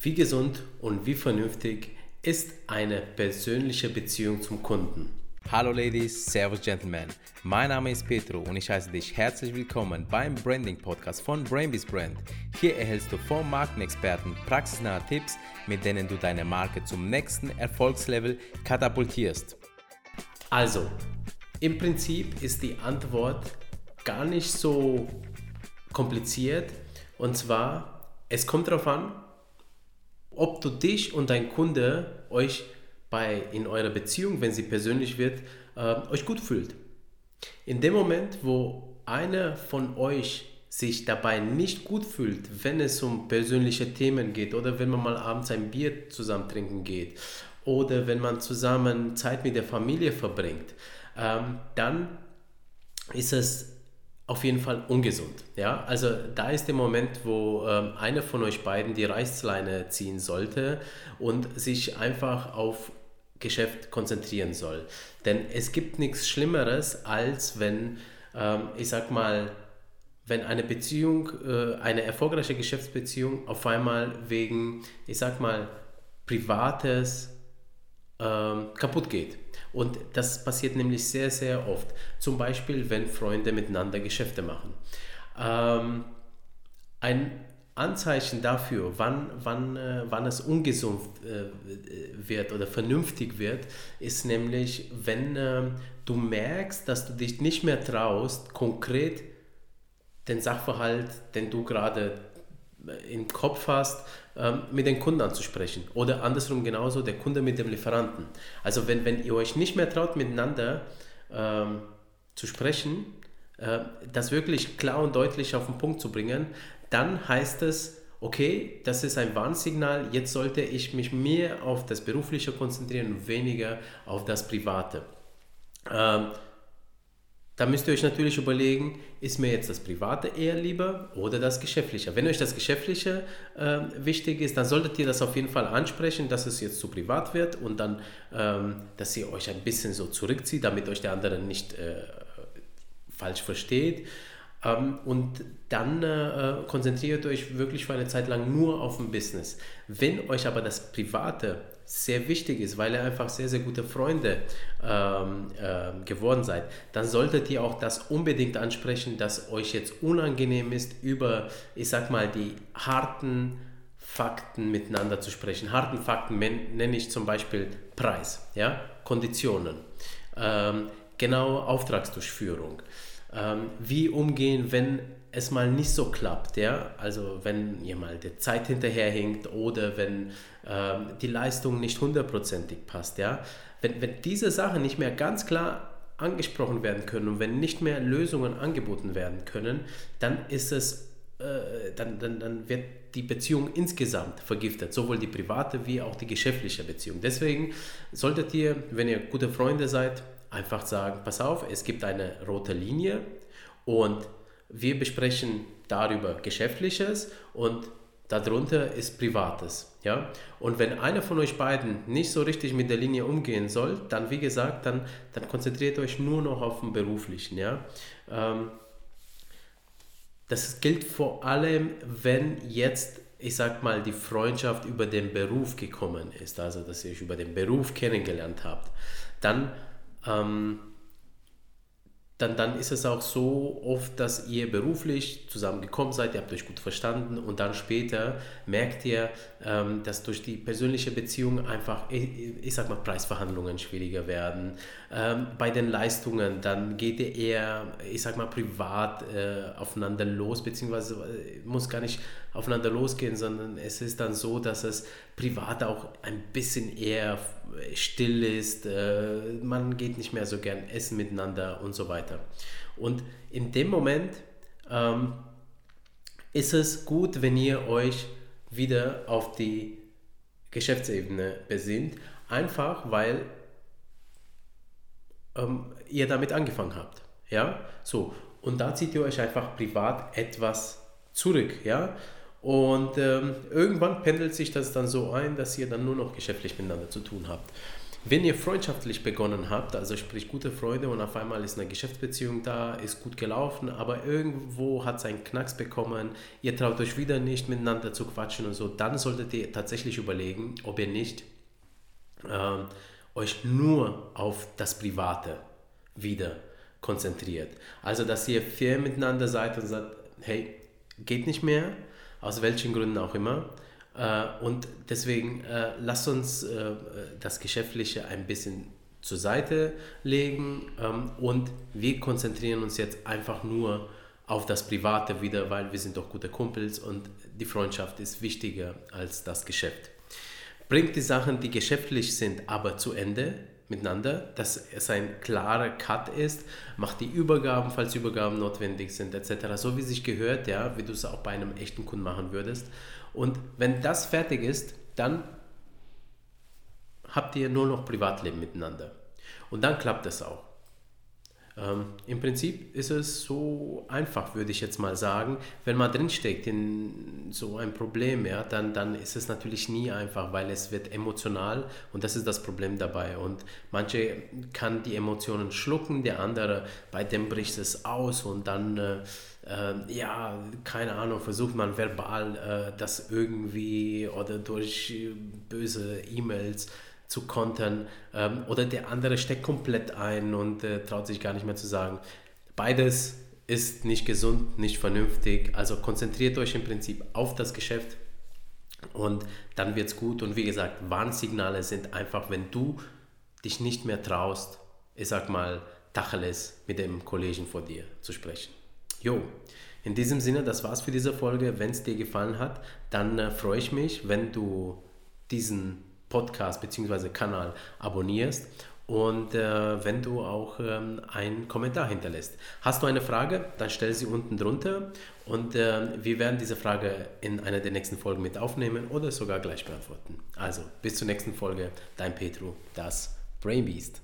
Wie gesund und wie vernünftig ist eine persönliche Beziehung zum Kunden? Hallo Ladies, Servus Gentlemen. Mein Name ist Petro und ich heiße dich herzlich willkommen beim Branding Podcast von Brainbees Brand. Hier erhältst du vom Markenexperten praxisnahe Tipps, mit denen du deine Marke zum nächsten Erfolgslevel katapultierst. Also, im Prinzip ist die Antwort gar nicht so kompliziert und zwar, es kommt darauf an, ob du dich und dein Kunde euch bei, in eurer Beziehung, wenn sie persönlich wird, äh, euch gut fühlt. In dem Moment, wo einer von euch sich dabei nicht gut fühlt, wenn es um persönliche Themen geht oder wenn man mal abends ein Bier zusammen trinken geht oder wenn man zusammen Zeit mit der Familie verbringt, ähm, dann ist es auf jeden Fall ungesund. Ja? Also da ist der Moment, wo ähm, einer von euch beiden die Reißleine ziehen sollte und sich einfach auf Geschäft konzentrieren soll. Denn es gibt nichts Schlimmeres, als wenn, ähm, ich sag mal, wenn eine Beziehung, äh, eine erfolgreiche Geschäftsbeziehung auf einmal wegen, ich sag mal, Privates ähm, kaputt geht. Und das passiert nämlich sehr, sehr oft. Zum Beispiel, wenn Freunde miteinander Geschäfte machen. Ähm, ein Anzeichen dafür, wann, wann, äh, wann es ungesund äh, wird oder vernünftig wird, ist nämlich, wenn äh, du merkst, dass du dich nicht mehr traust, konkret den Sachverhalt, den du gerade im Kopf hast, ähm, mit den Kunden anzusprechen. Oder andersrum genauso der Kunde mit dem Lieferanten. Also wenn, wenn ihr euch nicht mehr traut, miteinander ähm, zu sprechen, äh, das wirklich klar und deutlich auf den Punkt zu bringen, dann heißt es, okay, das ist ein Warnsignal, jetzt sollte ich mich mehr auf das Berufliche konzentrieren und weniger auf das Private. Ähm, da müsst ihr euch natürlich überlegen, ist mir jetzt das Private eher lieber oder das Geschäftliche. Wenn euch das Geschäftliche äh, wichtig ist, dann solltet ihr das auf jeden Fall ansprechen, dass es jetzt zu privat wird und dann, ähm, dass ihr euch ein bisschen so zurückzieht, damit euch der andere nicht äh, falsch versteht. Ähm, und dann äh, konzentriert euch wirklich für eine Zeit lang nur auf ein Business. Wenn euch aber das Private sehr wichtig ist, weil ihr einfach sehr, sehr gute Freunde ähm, äh, geworden seid, dann solltet ihr auch das unbedingt ansprechen, dass euch jetzt unangenehm ist, über, ich sag mal, die harten Fakten miteinander zu sprechen. Harten Fakten nenne ich zum Beispiel Preis, ja? Konditionen, ähm, genaue Auftragsdurchführung. Ähm, wie umgehen, wenn es mal nicht so klappt, ja, also wenn ihr mal die Zeit hinterherhinkt oder wenn ähm, die Leistung nicht hundertprozentig passt, ja, wenn, wenn diese Sachen nicht mehr ganz klar angesprochen werden können und wenn nicht mehr Lösungen angeboten werden können, dann ist es, äh, dann, dann, dann wird die Beziehung insgesamt vergiftet, sowohl die private wie auch die geschäftliche Beziehung. Deswegen solltet ihr, wenn ihr gute Freunde seid, einfach sagen, pass auf, es gibt eine rote Linie und wir besprechen darüber Geschäftliches und darunter ist Privates. Ja? Und wenn einer von euch beiden nicht so richtig mit der Linie umgehen soll, dann wie gesagt, dann, dann konzentriert euch nur noch auf den Beruflichen. Ja? Ähm, das gilt vor allem, wenn jetzt, ich sag mal, die Freundschaft über den Beruf gekommen ist, also dass ihr euch über den Beruf kennengelernt habt. Dann ähm, dann, dann ist es auch so oft, dass ihr beruflich zusammengekommen seid, ihr habt euch gut verstanden und dann später merkt ihr, ähm, dass durch die persönliche Beziehung einfach, ich, ich sag mal, Preisverhandlungen schwieriger werden. Ähm, bei den Leistungen, dann geht ihr eher, ich sag mal, privat äh, aufeinander los, beziehungsweise äh, muss gar nicht aufeinander losgehen, sondern es ist dann so, dass es privat auch ein bisschen eher still ist, äh, man geht nicht mehr so gern essen miteinander und so weiter. Und in dem Moment ähm, ist es gut, wenn ihr euch wieder auf die Geschäftsebene besinnt, einfach weil ähm, ihr damit angefangen habt. Ja, so. Und da zieht ihr euch einfach privat etwas zurück. Ja, und ähm, irgendwann pendelt sich das dann so ein, dass ihr dann nur noch geschäftlich miteinander zu tun habt. Wenn ihr freundschaftlich begonnen habt, also sprich gute Freunde und auf einmal ist eine Geschäftsbeziehung da, ist gut gelaufen, aber irgendwo hat es einen Knacks bekommen, ihr traut euch wieder nicht miteinander zu quatschen und so, dann solltet ihr tatsächlich überlegen, ob ihr nicht äh, euch nur auf das Private wieder konzentriert. Also, dass ihr fair miteinander seid und sagt, hey, geht nicht mehr, aus welchen Gründen auch immer. Äh, und deswegen äh, lasst uns äh, das Geschäftliche ein bisschen zur Seite legen ähm, und wir konzentrieren uns jetzt einfach nur auf das Private wieder, weil wir sind doch gute Kumpels und die Freundschaft ist wichtiger als das Geschäft. Bringt die Sachen, die geschäftlich sind, aber zu Ende miteinander, dass es ein klarer Cut ist, macht die Übergaben, falls Übergaben notwendig sind, etc. So wie sich gehört, ja, wie du es auch bei einem echten Kunden machen würdest. Und wenn das fertig ist, dann habt ihr nur noch Privatleben miteinander. Und dann klappt es auch. Ähm, Im Prinzip ist es so einfach, würde ich jetzt mal sagen. Wenn man drinsteckt in so ein Problem, ja, dann, dann ist es natürlich nie einfach, weil es wird emotional und das ist das Problem dabei. Und manche kann die Emotionen schlucken, der andere, bei dem bricht es aus und dann, äh, äh, ja, keine Ahnung, versucht man verbal äh, das irgendwie oder durch böse E-Mails zu kontern ähm, oder der andere steckt komplett ein und äh, traut sich gar nicht mehr zu sagen. Beides ist nicht gesund, nicht vernünftig. Also konzentriert euch im Prinzip auf das Geschäft und dann wird es gut. Und wie gesagt, Warnsignale sind einfach, wenn du dich nicht mehr traust, ich sag mal, Tacheles mit dem Kollegen vor dir zu sprechen. Jo, in diesem Sinne, das war's für diese Folge. Wenn es dir gefallen hat, dann äh, freue ich mich, wenn du diesen Podcast bzw. Kanal abonnierst und äh, wenn du auch ähm, einen Kommentar hinterlässt. Hast du eine Frage, dann stell sie unten drunter und äh, wir werden diese Frage in einer der nächsten Folgen mit aufnehmen oder sogar gleich beantworten. Also bis zur nächsten Folge, dein Petro, das Brain Beast.